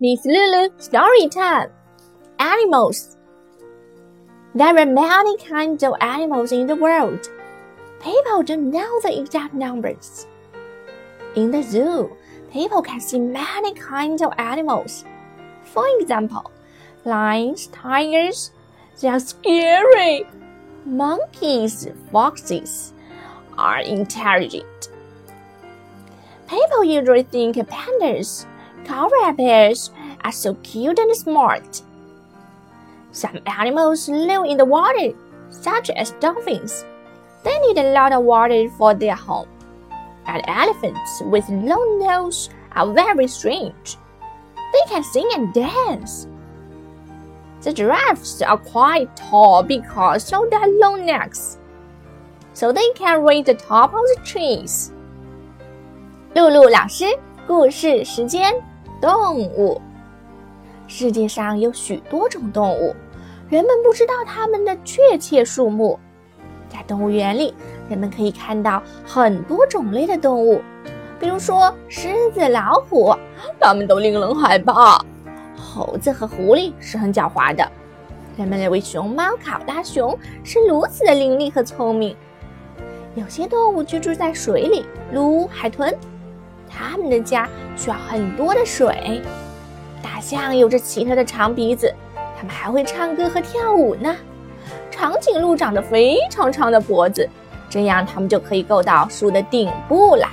Miss Lulu story time. Animals. There are many kinds of animals in the world. People don't know the exact numbers. In the zoo, people can see many kinds of animals. For example, lions, tigers, they are scary. Monkeys, foxes are intelligent. People usually think pandas, koala bears are so cute and smart. Some animals live in the water, such as dolphins. They need a lot of water for their home. And elephants with long noses are very strange. They can sing and dance. The giraffes are quite tall because of their long necks, so they can reach the top of the trees. 露露老师，故事时间： 动物。世界上有许多种动物，人们不知道它们的确切数目。在动物园里，人们可以看到很多种类的动物，比如说狮子、老虎，它们都令人害怕；猴子和狐狸是很狡猾的。人们认为熊猫、考拉熊是如此的伶俐和聪明。有些动物居住在水里，如海豚。他们的家需要很多的水。大象有着奇特的长鼻子，它们还会唱歌和跳舞呢。长颈鹿长得非常长的脖子，这样它们就可以够到树的顶部了。